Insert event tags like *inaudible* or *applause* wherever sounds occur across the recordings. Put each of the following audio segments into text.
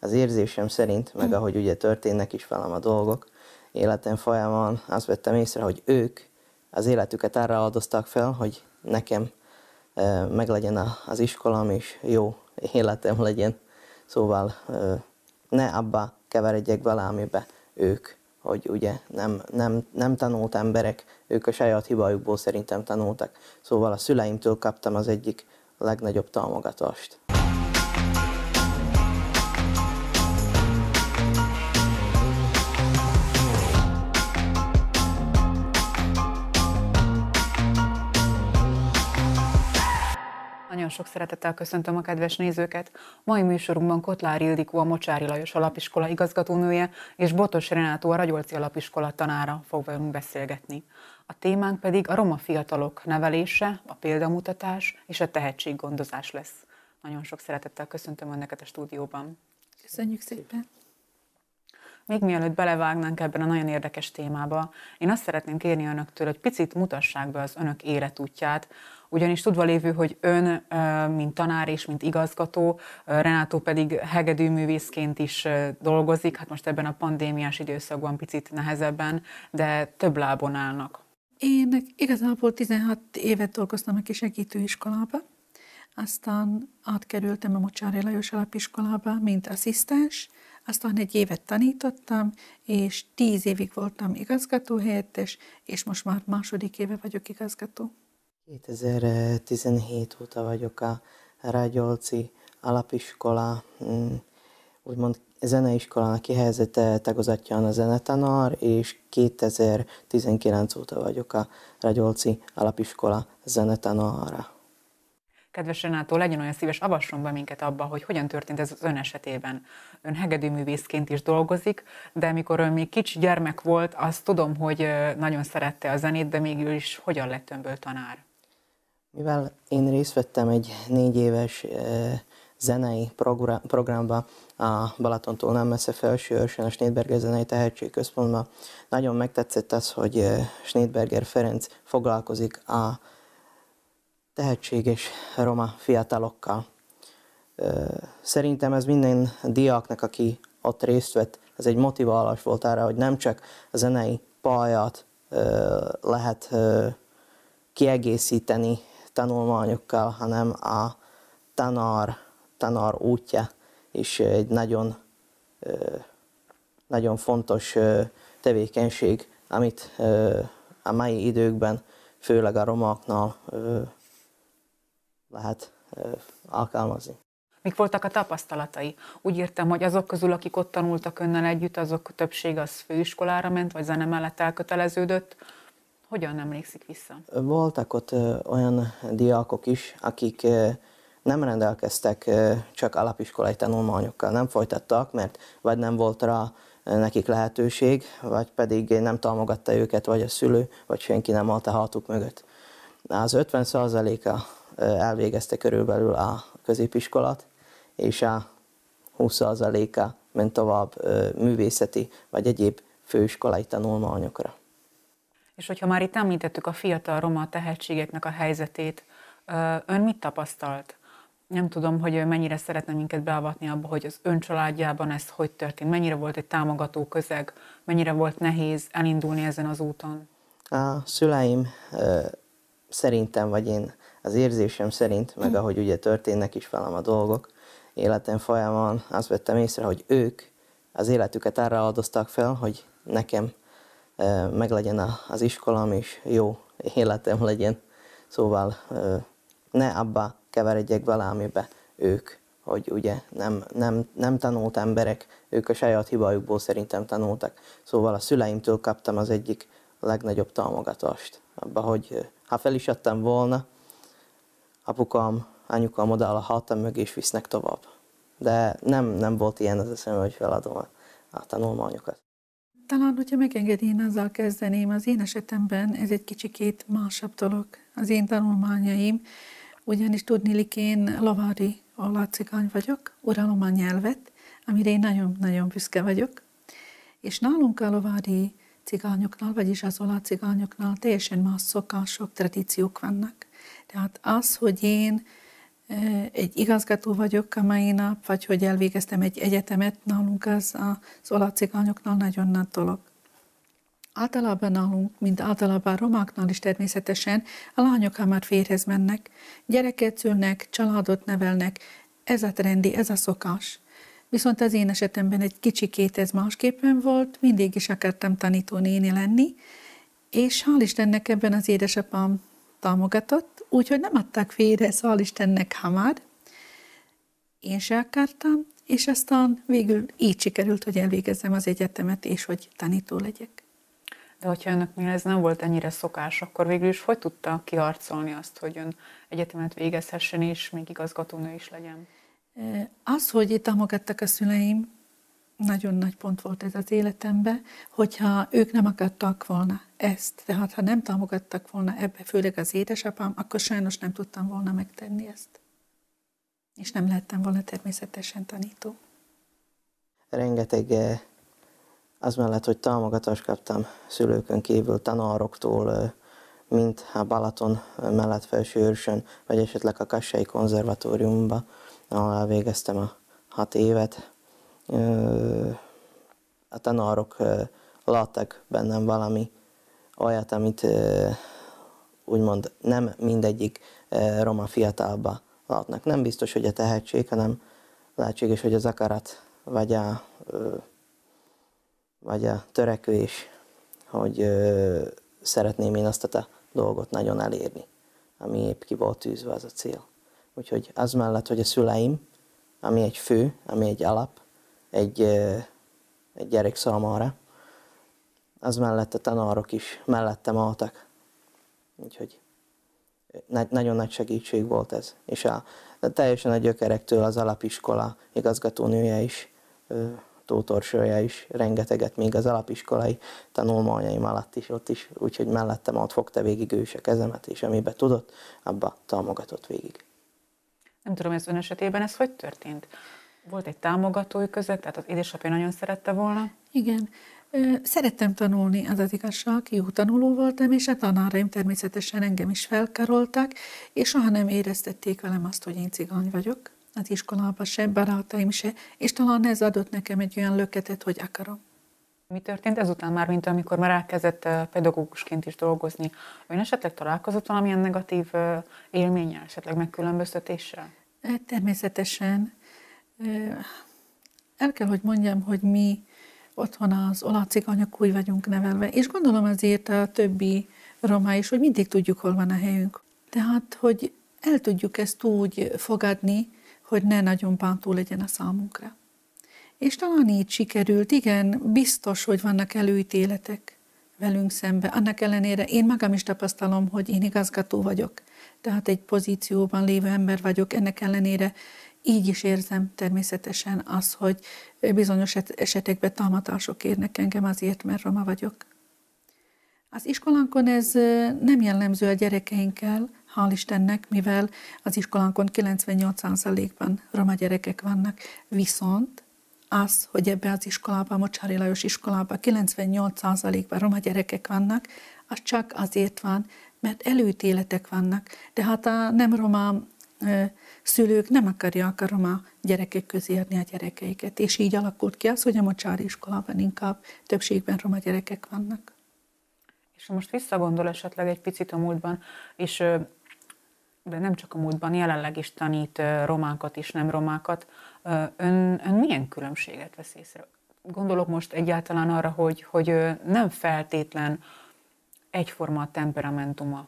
az érzésem szerint, meg ahogy ugye történnek is velem a dolgok, életem folyamán azt vettem észre, hogy ők az életüket arra áldoztak fel, hogy nekem meglegyen az iskolám, és jó életem legyen. Szóval ne abba keveredjek bele, amibe ők, hogy ugye nem, nem, nem tanult emberek, ők a saját hibájukból szerintem tanultak. Szóval a szüleimtől kaptam az egyik legnagyobb támogatást. Sok szeretettel köszöntöm a kedves nézőket. Mai műsorunkban Kotlár Ildikó, a Mocsári Lajos Alapiskola igazgatónője, és Botos Renátó, a Ragyolci Alapiskola tanára fog velünk beszélgetni. A témánk pedig a roma fiatalok nevelése, a példamutatás és a tehetséggondozás lesz. Nagyon sok szeretettel köszöntöm Önneket a stúdióban. Köszönjük szépen! Még mielőtt belevágnánk ebben a nagyon érdekes témába, én azt szeretném kérni önöktől, hogy picit mutassák be az önök életútját, ugyanis tudva lévő, hogy ön, mint tanár és mint igazgató, Renátó pedig hegedűművészként is dolgozik, hát most ebben a pandémiás időszakban picit nehezebben, de több lábon állnak. Én igazából 16 évet dolgoztam a kisegítőiskolába, aztán átkerültem a Mocsári Lajos alapiskolába, mint asszisztens, aztán egy évet tanítottam, és tíz évig voltam igazgatóhelyettes, és most már második éve vagyok igazgató. 2017 óta vagyok a Rágyolci alapiskola, mm, úgymond zeneiskolának kihelyezett tagozatján a zenetanár, és 2019 óta vagyok a Rágyolci alapiskola zenetanára. Kedves Renátó, legyen olyan szíves, avasson be minket abba, hogy hogyan történt ez az ön esetében. Ön hegedűművészként is dolgozik, de mikor ön még kicsi gyermek volt, azt tudom, hogy nagyon szerette a zenét, de mégis hogyan lett önből tanár? Mivel én részt vettem egy négy éves zenei programba a Balatontól nem messze felső a Snédberger Zenei Tehetségközpontban, nagyon megtetszett az, hogy Snédberger Ferenc foglalkozik a tehetséges roma fiatalokkal. Szerintem ez minden diáknak, aki ott részt vett, ez egy motiválás volt arra, hogy nem csak a zenei pályát lehet kiegészíteni tanulmányokkal, hanem a tanár, tanár útja is egy nagyon, nagyon fontos tevékenység, amit a mai időkben, főleg a romáknál lehet alkalmazni. Mik voltak a tapasztalatai? Úgy értem, hogy azok közül, akik ott tanultak önnel együtt, azok többség az főiskolára ment, vagy zene mellett elköteleződött, hogyan emlékszik vissza? Voltak ott olyan diákok is, akik nem rendelkeztek csak alapiskolai tanulmányokkal, nem folytattak, mert vagy nem volt rá nekik lehetőség, vagy pedig nem támogatta őket, vagy a szülő, vagy senki nem állt a hátuk mögött. Az 50%-a elvégezte körülbelül a középiskolát, és a 20%-a ment tovább művészeti vagy egyéb főiskolai tanulmányokra. És hogyha már itt említettük a fiatal roma tehetségeknek a helyzetét, ön mit tapasztalt? Nem tudom, hogy mennyire szeretne minket beavatni abba, hogy az ön családjában ez hogy történt, mennyire volt egy támogató közeg, mennyire volt nehéz elindulni ezen az úton? A szüleim szerintem, vagy én az érzésem szerint, meg ahogy ugye történnek is velem a dolgok, életem folyamán azt vettem észre, hogy ők az életüket arra áldoztak fel, hogy nekem meglegyen az iskolám, és jó életem legyen. Szóval ne abba keveredjek bele, amibe ők, hogy ugye nem, nem, nem tanult emberek, ők a saját hibájukból szerintem tanultak. Szóval a szüleimtől kaptam az egyik legnagyobb támogatást. Abba, hogy ha fel is adtam volna, apukám, anyukám odaáll a mögé és visznek tovább. De nem, nem volt ilyen az eszembe, hogy feladom a tanulmányokat. Talán, hogyha megengedi, én azzal kezdeném, az én esetemben ez egy kicsikét másabb dolog. Az én tanulmányaim, ugyanis tudnilik én lavári alátcigány vagyok, uralom a nyelvet, amire én nagyon-nagyon büszke vagyok, és nálunk a lavári cigányoknál, vagyis az cigányoknál teljesen más szokások, tradíciók vannak. Tehát az, hogy én egy igazgató vagyok a mai nap, vagy hogy elvégeztem egy egyetemet, nálunk az az olajcigányoknál nagyon nagy dolog. Általában nálunk, mint általában a romáknál is természetesen, a lányok hamar férhez mennek, gyereket szülnek, családot nevelnek, ez a trendi, ez a szokás. Viszont az én esetemben egy kicsikét ez másképpen volt, mindig is akartam tanító néni lenni, és hál' Istennek ebben az édesapám támogatott, úgyhogy nem adták félre, hál' Istennek hamar. Én se akartam, és aztán végül így sikerült, hogy elvégezzem az egyetemet, és hogy tanító legyek. De hogyha önöknél ez nem volt ennyire szokás, akkor végül is hogy tudta kiharcolni azt, hogy ön egyetemet végezhessen, és még igazgatónő is legyen? Az, hogy támogattak a szüleim, nagyon nagy pont volt ez az életemben, hogyha ők nem akartak volna ezt, tehát ha nem támogattak volna ebbe, főleg az édesapám, akkor sajnos nem tudtam volna megtenni ezt. És nem lehettem volna természetesen tanító. Rengeteg az mellett, hogy támogatást kaptam szülőkön kívül tanároktól, mint a Balaton mellett felsőrösön, vagy esetleg a Kassai konzervatóriumba, ahol elvégeztem a hat évet. A tanárok láttak bennem valami olyat, amit úgymond nem mindegyik roma fiatalba látnak. Nem biztos, hogy a tehetség, hanem lehetséges, hogy az akarat, vagy a vagy a törekvés, hogy szeretném én azt a dolgot nagyon elérni, ami épp ki volt tűzve az a cél. Úgyhogy az mellett, hogy a szüleim, ami egy fő, ami egy alap, egy, egy gyerek számára, az mellett a tanárok is mellettem álltak. Úgyhogy nagyon nagy segítség volt ez. És a, teljesen a gyökerektől az alapiskola igazgatónője is tótorsője is rengeteget, még az alapiskolai tanulmányaim alatt is ott is, úgyhogy mellettem ott fogta végig ő is a kezemet, és amiben tudott, abba támogatott végig. Nem tudom, ez ön esetében ez hogy történt? Volt egy támogatói között, tehát az édesapja nagyon szerette volna? Igen. Szerettem tanulni, az az igazság, jó tanuló voltam, és a tanáraim természetesen engem is felkaroltak, és soha nem éreztették velem azt, hogy én cigány vagyok az iskolában se, barátaim se, és talán ez adott nekem egy olyan löketet, hogy akarom. Mi történt ezután már, mint amikor már elkezdett pedagógusként is dolgozni? Ön esetleg találkozott valamilyen negatív élménnyel, esetleg megkülönböztetéssel? Eh, természetesen. El kell, hogy mondjam, hogy mi otthon az olajciganyok úgy vagyunk nevelve, és gondolom azért a többi roma is, hogy mindig tudjuk, hol van a helyünk. Tehát, hogy el tudjuk ezt úgy fogadni, hogy ne nagyon bántó legyen a számunkra. És talán így sikerült, igen, biztos, hogy vannak előítéletek velünk szembe. Annak ellenére én magam is tapasztalom, hogy én igazgató vagyok, tehát egy pozícióban lévő ember vagyok, ennek ellenére így is érzem természetesen az, hogy bizonyos esetekben támadások érnek engem azért, mert roma vagyok. Az iskolánkon ez nem jellemző a gyerekeinkkel, hál' Istennek, mivel az iskolánkon 98%-ban roma gyerekek vannak, viszont az, hogy ebbe az iskolában, a Mocsári Lajos iskolában 98%-ban roma gyerekek vannak, az csak azért van, mert előítéletek vannak. De hát a nem roma szülők nem akarják a roma gyerekek közé adni a gyerekeiket. És így alakult ki az, hogy a Mocsári iskolában inkább többségben roma gyerekek vannak. És most visszagondol esetleg egy picit a múltban, és de nem csak a múltban, jelenleg is tanít romákat is, nem romákat. Ön, ön milyen különbséget vesz észre? Gondolok most egyáltalán arra, hogy, hogy nem feltétlen egyforma a temperamentuma.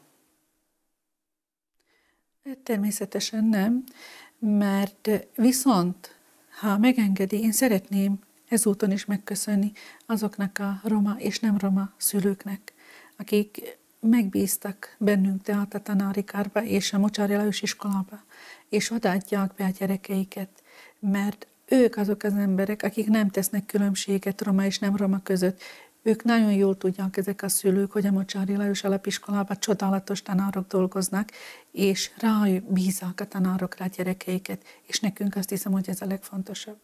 Természetesen nem, mert viszont, ha megengedi, én szeretném ezúton is megköszönni azoknak a roma és nem roma szülőknek, akik megbíztak bennünk tehát a tanárikárba és a Mocsári Lajos iskolába, és odaadják be a gyerekeiket, mert ők azok az emberek, akik nem tesznek különbséget roma és nem roma között. Ők nagyon jól tudják ezek a szülők, hogy a Mocsári Lajos alapiskolában csodálatos tanárok dolgoznak, és rájuk bízák a tanárokra a gyerekeiket, és nekünk azt hiszem, hogy ez a legfontosabb.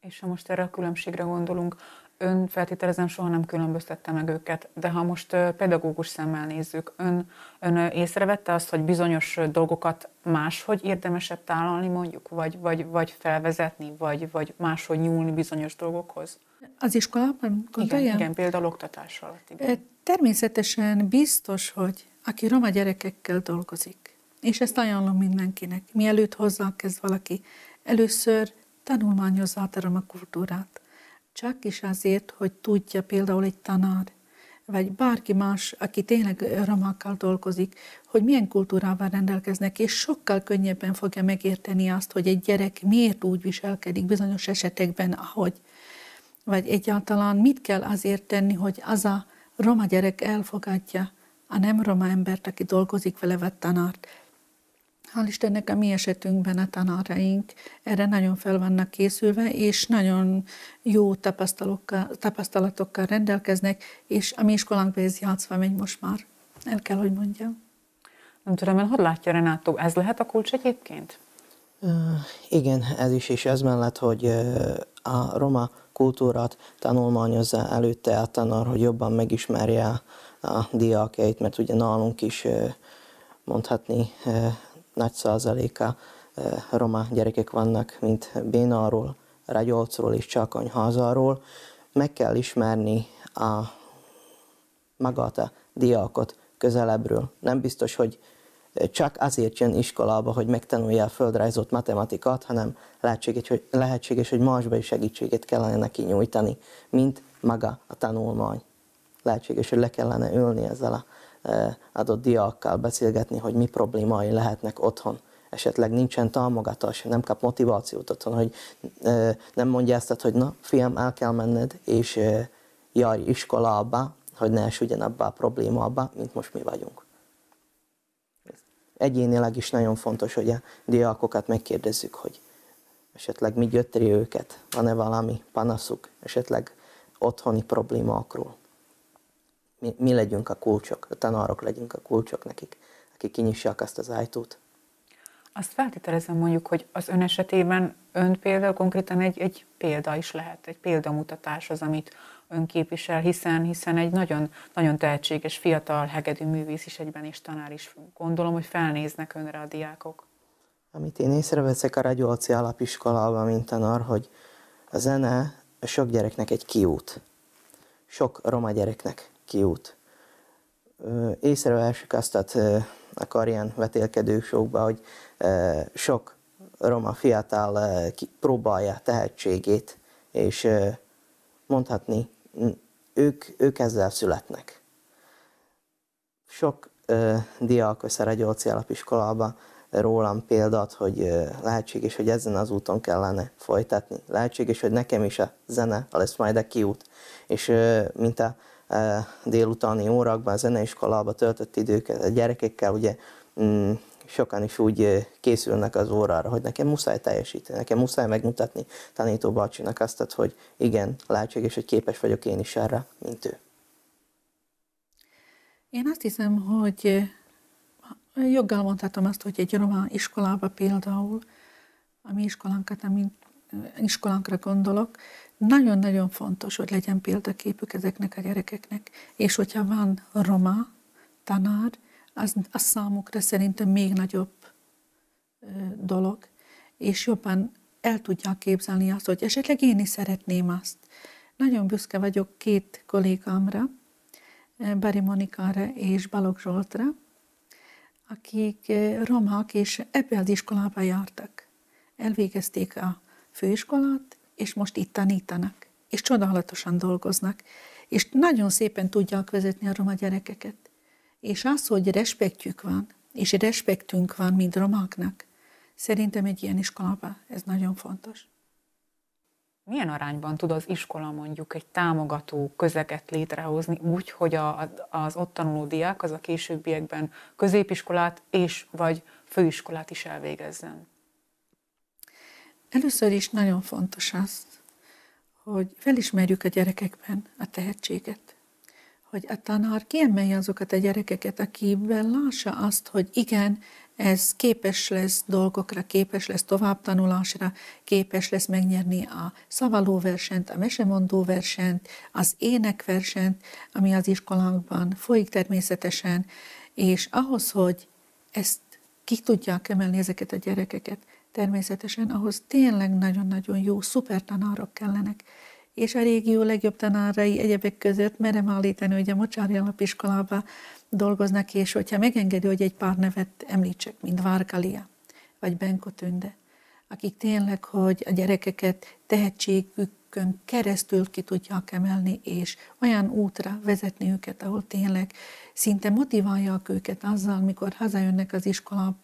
És ha most erre a különbségre gondolunk, ön feltételezem soha nem különböztette meg őket, de ha most pedagógus szemmel nézzük, ön, ön észrevette azt, hogy bizonyos dolgokat máshogy érdemesebb tálalni mondjuk, vagy, vagy, vagy felvezetni, vagy, vagy máshogy nyúlni bizonyos dolgokhoz? Az iskolában gondolja? Igen, igen például oktatás alatt. Igen. Természetesen biztos, hogy aki roma gyerekekkel dolgozik, és ezt ajánlom mindenkinek, mielőtt hozzá kezd valaki, először tanulmányozza a roma kultúrát csak is azért, hogy tudja például egy tanár, vagy bárki más, aki tényleg romákkal dolgozik, hogy milyen kultúrával rendelkeznek, és sokkal könnyebben fogja megérteni azt, hogy egy gyerek miért úgy viselkedik bizonyos esetekben, ahogy. Vagy egyáltalán mit kell azért tenni, hogy az a roma gyerek elfogadja a nem roma embert, aki dolgozik vele, vagy tanárt. Hál' Istennek a mi esetünkben a tanáraink erre nagyon fel vannak készülve, és nagyon jó tapasztalatokkal rendelkeznek, és a mi iskolánkban ez játszva megy most már, el kell, hogy mondjam. Nem tudom, hogy látja Renátó, ez lehet a kulcs egyébként? Uh, igen, ez is, és ez mellett, hogy uh, a roma kultúrát tanulmányozza előtte a tanár, hogy jobban megismerje a diákjait, mert ugye nálunk is mondhatni nagy százaléka roma gyerekek vannak, mint Bénáról, Ragyolcról és Csákonyházáról. Meg kell ismerni a magát a diákot közelebbről. Nem biztos, hogy csak azért jön iskolába, hogy megtanulja a földrajzot, matematikát, hanem lehetséges, hogy, lehetséges, hogy másba is segítséget kellene neki nyújtani, mint maga a tanulmány. Lehetséges, hogy le kellene ülni ezzel a adott diákkal beszélgetni, hogy mi problémái lehetnek otthon. Esetleg nincsen támogatás, nem kap motivációt otthon, hogy nem mondja ezt, hogy na, fiam, el kell menned, és járj iskolába, hogy ne es ugyanabba a problémába, mint most mi vagyunk. Egyénileg is nagyon fontos, hogy a diákokat megkérdezzük, hogy esetleg mi gyötri őket, van-e valami panaszuk, esetleg otthoni problémákról mi, mi legyünk a kulcsok, a tanárok legyünk a kulcsok nekik, akik kinyissák azt az ajtót. Azt feltételezem mondjuk, hogy az ön esetében ön például konkrétan egy, egy példa is lehet, egy példamutatás az, amit ön képvisel, hiszen, hiszen egy nagyon, nagyon tehetséges, fiatal, hegedű művész is egyben is tanár is. Gondolom, hogy felnéznek önre a diákok. Amit én észreveszek a Ragyolci alapiskolában, mint tanár, hogy a zene a sok gyereknek egy kiút. Sok roma gyereknek kiút. Észrevessük azt a karján vetélkedő sokba, hogy sok roma fiatal próbálja tehetségét, és mondhatni, ők, ők ezzel születnek. Sok diák összeragyolci alapiskolában rólam példát, hogy lehetséges, hogy ezen az úton kellene folytatni. Lehetséges, hogy nekem is a zene lesz majd a kiút. És mint a délutáni órákban, a zeneiskolába töltött időket a gyerekekkel, ugye mm, sokan is úgy készülnek az órára, hogy nekem muszáj teljesíteni, nekem muszáj megmutatni tanító bácsinak azt, hogy igen, lehetséges, hogy képes vagyok én is erre, mint ő. Én azt hiszem, hogy joggal mondhatom azt, hogy egy roma iskolába például, a mi iskolánkat, amint iskolánkra gondolok, nagyon-nagyon fontos, hogy legyen példaképük ezeknek a gyerekeknek, és hogyha van roma tanár, az, az számukra szerintem még nagyobb dolog, és jobban el tudják képzelni azt, hogy esetleg én is szeretném azt. Nagyon büszke vagyok két kollégámra, Bari Monikára és Balog Zsoltra, akik romák, és ebbe az iskolába jártak. Elvégezték a főiskolát, és most itt tanítanak, és csodálatosan dolgoznak, és nagyon szépen tudják vezetni a roma gyerekeket. És az, hogy respektjük van, és respektünk van, mint romáknak, szerintem egy ilyen iskolában ez nagyon fontos. Milyen arányban tud az iskola mondjuk egy támogató közeget létrehozni úgy, hogy a, az ott tanuló diák az a későbbiekben középiskolát és vagy főiskolát is elvégezzen? Először is nagyon fontos az, hogy felismerjük a gyerekekben a tehetséget. Hogy a tanár kiemelje azokat a gyerekeket, akiben lássa azt, hogy igen, ez képes lesz dolgokra, képes lesz továbbtanulásra, képes lesz megnyerni a szavaló versenyt, a mesemondó versenyt, az énekversenyt, ami az iskolákban folyik természetesen, és ahhoz, hogy ezt ki tudják emelni ezeket a gyerekeket, természetesen ahhoz tényleg nagyon-nagyon jó, szuper tanárok kellenek. És a régió legjobb tanárai egyebek között merem állítani, hogy a Mocsári Alapiskolában dolgoznak, és hogyha megengedi, hogy egy pár nevet említsek, mint Várgalia, vagy Benko Tünde, akik tényleg, hogy a gyerekeket tehetségükön keresztül ki tudják emelni, és olyan útra vezetni őket, ahol tényleg szinte motiválják őket azzal, mikor hazajönnek az iskolába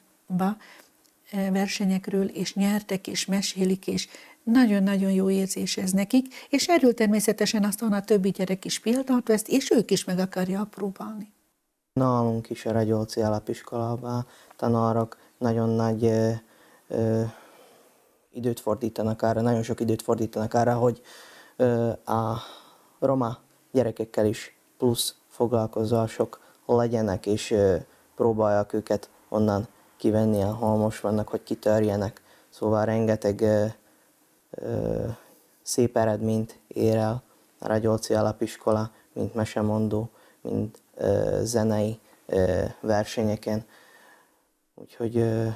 eh, versenyekről, és nyertek, és mesélik, és nagyon-nagyon jó érzés ez nekik, és erről természetesen aztán a többi gyerek is példát vesz, és ők is meg akarják próbálni. Nálunk is a Ragyolci alapiskolában tanárok nagyon nagy ö, ö, időt fordítanak arra, nagyon sok időt fordítanak arra, hogy ö, a roma gyerekekkel is plusz foglalkozások legyenek, és ö, próbálják őket onnan kivenni, ahol most vannak, hogy kitörjenek. Szóval rengeteg ö, ö, szép eredményt ér el a Ragyolci alapiskola, mint mesemondó, mint ö, zenei ö, versenyeken. Úgyhogy ö,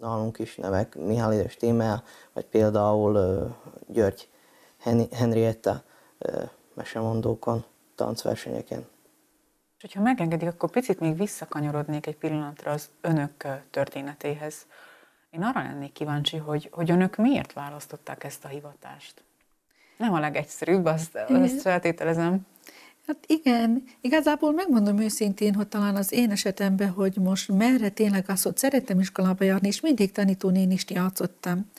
nálunk is nevek Mihály Témel, vagy például ö, György Henrietta ö, mesemondókon, táncversenyeken. És hogyha megengedik, akkor picit még visszakanyarodnék egy pillanatra az önök történetéhez. Én arra lennék kíváncsi, hogy, hogy önök miért választották ezt a hivatást? Nem a legegyszerűbb, azt, azt feltételezem. Hát igen, igazából megmondom őszintén, hogy talán az én esetemben, hogy most merre tényleg az, hogy szerettem iskolába járni, és mindig tanítónénist játszottam.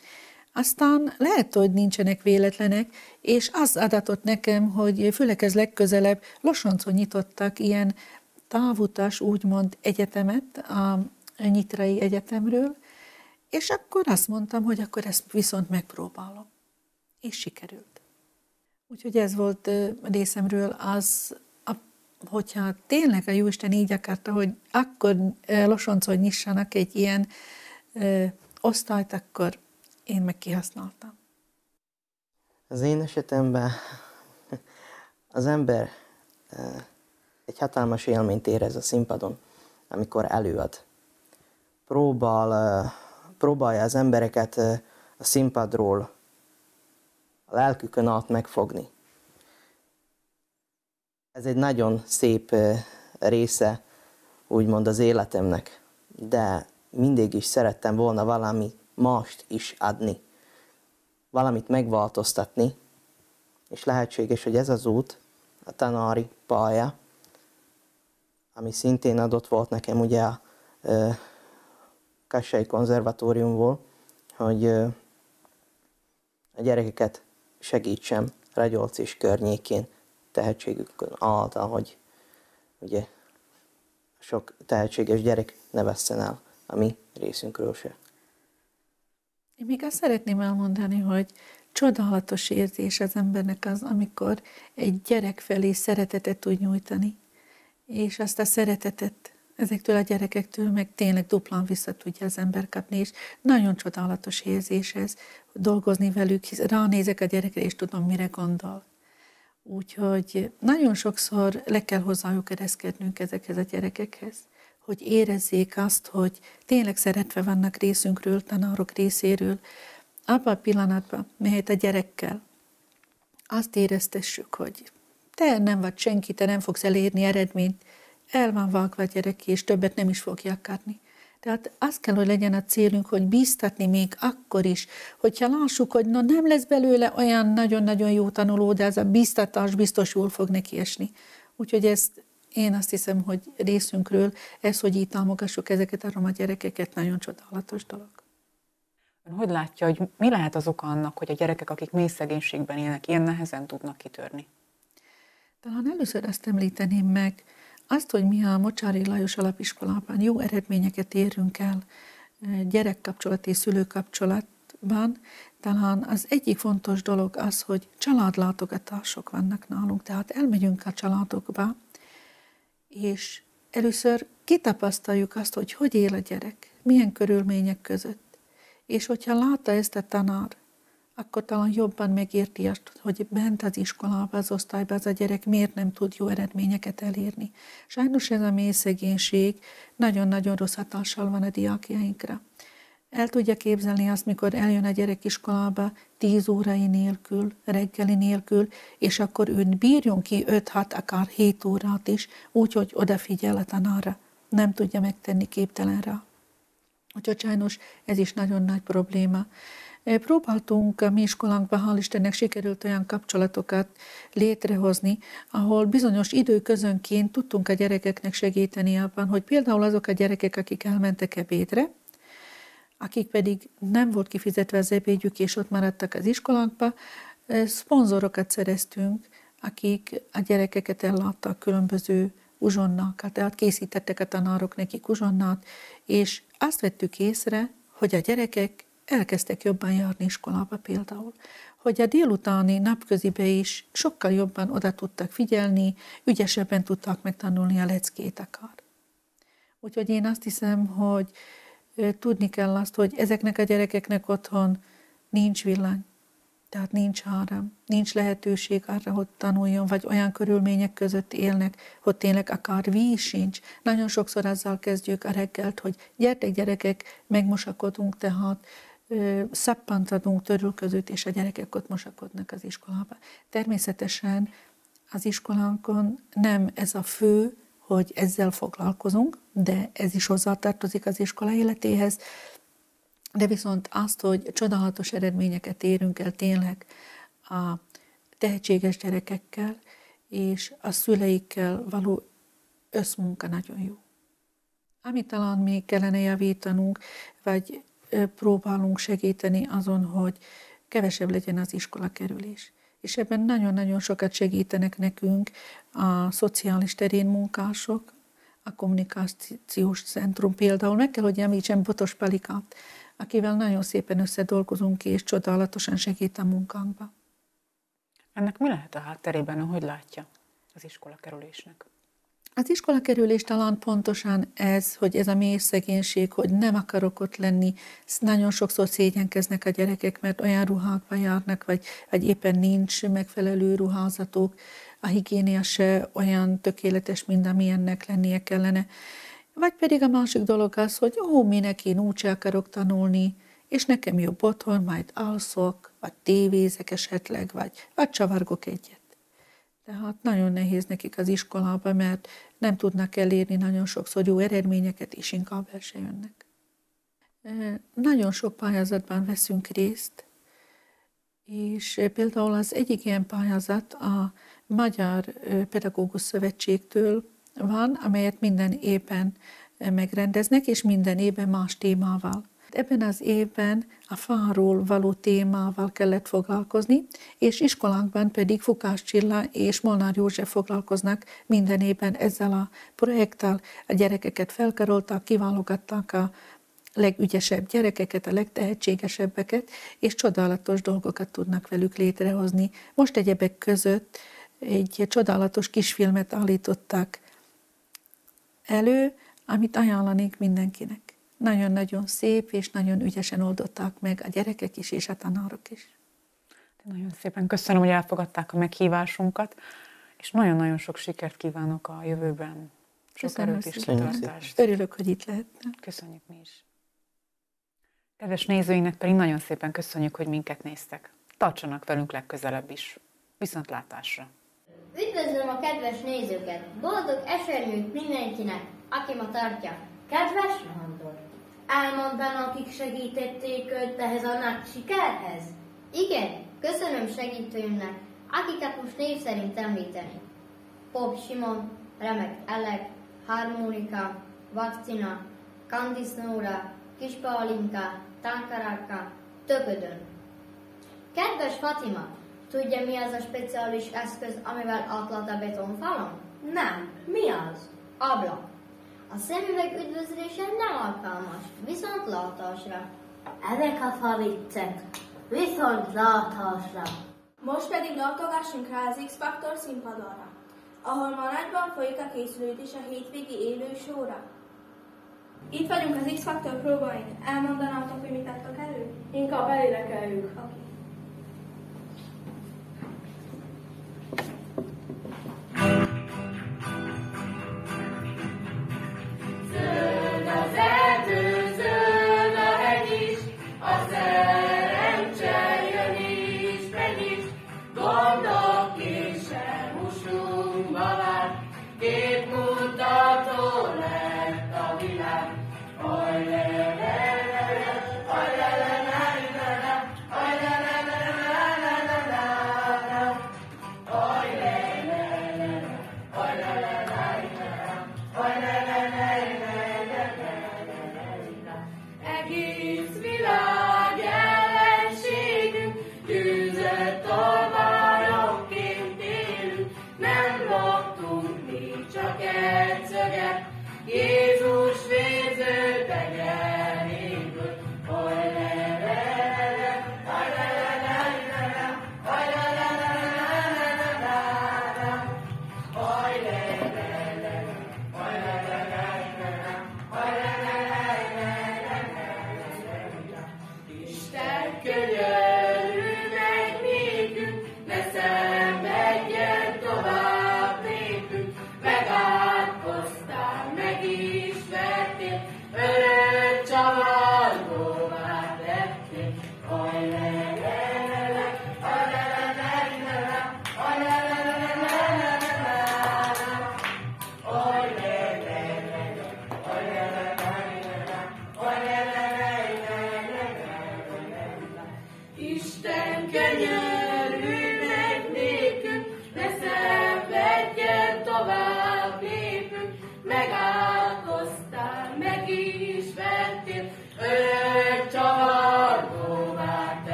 Aztán lehet, hogy nincsenek véletlenek, és az adatott nekem, hogy főleg ez legközelebb Losoncon nyitottak ilyen távutas, úgymond egyetemet a Nyitrai Egyetemről, és akkor azt mondtam, hogy akkor ezt viszont megpróbálom. És sikerült. Úgyhogy ez volt részemről az, hogyha tényleg a Jóisten így akarta, hogy akkor Losoncon nyissanak egy ilyen ö, osztályt, akkor én meg kihasználtam. Az én esetemben *laughs* az ember egy hatalmas élményt érez a színpadon, amikor előad. Próbál, próbálja az embereket a színpadról a lelkükön át megfogni. Ez egy nagyon szép része, úgymond az életemnek, de mindig is szerettem volna valami mást is adni, valamit megváltoztatni, és lehetséges, hogy ez az út, a tanári pálya, ami szintén adott volt nekem ugye a Kassai konzervatóriumból, hogy a gyerekeket segítsem Ragyolc és környékén tehetségükön által, hogy ugye sok tehetséges gyerek ne vesszen el a mi részünkről se. Én még azt szeretném elmondani, hogy csodálatos érzés az embernek az, amikor egy gyerek felé szeretetet tud nyújtani, és azt a szeretetet ezektől a gyerekektől meg tényleg duplán vissza tudja az ember kapni, és nagyon csodálatos érzés ez, dolgozni velük, hisz ránézek a gyerekre, és tudom, mire gondol. Úgyhogy nagyon sokszor le kell hozzájuk ereszkednünk ezekhez a gyerekekhez, hogy érezzék azt, hogy tényleg szeretve vannak részünkről, tanárok részéről, abban a pillanatban, melyet a gyerekkel. Azt éreztessük, hogy te nem vagy senki, te nem fogsz elérni eredményt, el van vágva a gyerek, és többet nem is fogja akarni. Tehát az kell, hogy legyen a célunk, hogy bíztatni még akkor is, hogyha lássuk, hogy no, nem lesz belőle olyan nagyon-nagyon jó tanuló, de az a bíztatás biztos jól fog neki esni. Úgyhogy ezt én azt hiszem, hogy részünkről ez, hogy így támogassuk ezeket a roma gyerekeket, nagyon csodálatos dolog. Ön hogy látja, hogy mi lehet az oka annak, hogy a gyerekek, akik mély szegénységben élnek, ilyen nehezen tudnak kitörni? Talán először azt említeném meg, azt, hogy mi a Mocsári Lajos alapiskolában jó eredményeket érünk el gyerekkapcsolat és szülőkapcsolatban, talán az egyik fontos dolog az, hogy családlátogatások vannak nálunk, tehát elmegyünk a családokba, és először kitapasztaljuk azt, hogy hogy él a gyerek, milyen körülmények között. És hogyha látta ezt a tanár, akkor talán jobban megérti azt, hogy bent az iskolába, az osztályba az a gyerek miért nem tud jó eredményeket elérni. Sajnos ez a mély szegénység nagyon-nagyon rossz hatással van a diákjainkra. El tudja képzelni azt, mikor eljön a gyerek iskolába tíz órai nélkül, reggeli nélkül, és akkor ő bírjon ki 5-6, akár 7 órát is, úgyhogy odafigyel a tanára. Nem tudja megtenni képtelen rá. Úgyhogy sajnos ez is nagyon nagy probléma. Próbáltunk a mi iskolánkban, hál' Istennek sikerült olyan kapcsolatokat létrehozni, ahol bizonyos időközönként tudtunk a gyerekeknek segíteni abban, hogy például azok a gyerekek, akik elmentek ebédre, akik pedig nem volt kifizetve az ebédjük, és ott maradtak az iskolánkba, szponzorokat szereztünk, akik a gyerekeket elláttak különböző uzsonnákat, tehát készítettek a tanárok nekik uzsonnát, és azt vettük észre, hogy a gyerekek elkezdtek jobban járni iskolába például, hogy a délutáni napközibe is sokkal jobban oda tudtak figyelni, ügyesebben tudtak megtanulni a leckét akár. Úgyhogy én azt hiszem, hogy tudni kell azt, hogy ezeknek a gyerekeknek otthon nincs villany, tehát nincs áram, nincs lehetőség arra, hogy tanuljon, vagy olyan körülmények között élnek, hogy tényleg akár víz sincs. Nagyon sokszor azzal kezdjük a reggelt, hogy gyertek gyerekek, megmosakodunk, tehát szappant adunk törülközőt, és a gyerekek ott mosakodnak az iskolába. Természetesen az iskolánkon nem ez a fő, hogy ezzel foglalkozunk, de ez is hozzátartozik az iskola életéhez, de viszont azt, hogy csodálatos eredményeket érünk el tényleg a tehetséges gyerekekkel, és a szüleikkel való összmunka nagyon jó. Amit talán még kellene javítanunk, vagy próbálunk segíteni azon, hogy kevesebb legyen az iskola kerülés. És ebben nagyon-nagyon sokat segítenek nekünk a szociális terén munkások, a kommunikációs centrum például. Meg kell, hogy említsem Botos Palikát, akivel nagyon szépen összedolgozunk, és csodálatosan segít a munkánkba. Ennek mi lehet a hátterében, ahogy látja az iskola kerülésnek? Az iskola kerülés talán pontosan ez, hogy ez a mély szegénység, hogy nem akarok ott lenni. Nagyon sokszor szégyenkeznek a gyerekek, mert olyan ruhákba járnak, vagy, vagy éppen nincs megfelelő ruházatok. A higiénia se olyan tökéletes, mint amilyennek lennie kellene. Vagy pedig a másik dolog az, hogy ó, minek én úgy akarok tanulni, és nekem jobb otthon, majd alszok, vagy tévézek esetleg, vagy, vagy csavargok egyet. Tehát nagyon nehéz nekik az iskolába, mert nem tudnak elérni nagyon sokszor jó eredményeket, és inkább el se jönnek. Nagyon sok pályázatban veszünk részt, és például az egyik ilyen pályázat a Magyar Pedagógus Szövetségtől van, amelyet minden évben megrendeznek, és minden évben más témával. Ebben az évben a fáról való témával kellett foglalkozni, és iskolánkban pedig Fukás Csilla és Molnár József foglalkoznak minden évben ezzel a projekttel. A gyerekeket felkaroltak, kiválogattak a legügyesebb gyerekeket, a legtehetségesebbeket, és csodálatos dolgokat tudnak velük létrehozni. Most egyebek között egy csodálatos kisfilmet állítottak elő, amit ajánlanék mindenkinek. Nagyon-nagyon szép, és nagyon ügyesen oldották meg a gyerekek is, és a tanárok is. Nagyon szépen köszönöm, hogy elfogadták a meghívásunkat, és nagyon-nagyon sok sikert kívánok a jövőben. Sok Köszönöm erőt és kitartást. Örülök, hogy itt lehettem. Köszönjük mi is. Kedves nézőinknek pedig nagyon szépen köszönjük, hogy minket néztek. Tartsanak velünk legközelebb is. Viszontlátásra! Üdvözlöm a kedves nézőket! Boldog esernyőt mindenkinek, aki ma tartja. Kedves Elmondaná, akik segítették őt ehhez a nagy sikerhez? Igen, köszönöm segítőimnek, akiket most név szerint említeni. Pop Simon, Remek Elek, Harmonika, Vakcina, Candice Nóra, Kis Paulinka, Tankaraka, Töködön. Kedves Fatima, tudja mi az a speciális eszköz, amivel átlat a betonfalon? Nem. Mi az? Ablak. A szemüveg üdvözlése nem alkalmas, viszont látásra. Ezek a faviccek. Viszont látásra. Most pedig látogassunk rá az X-Faktor színpadonra. ahol ma nagyban folyik a készülődés a hétvégi élő sóra. Itt vagyunk az X-Factor próbain. Elmondanátok, hogy mit adtak elő? Inkább elénekeljük.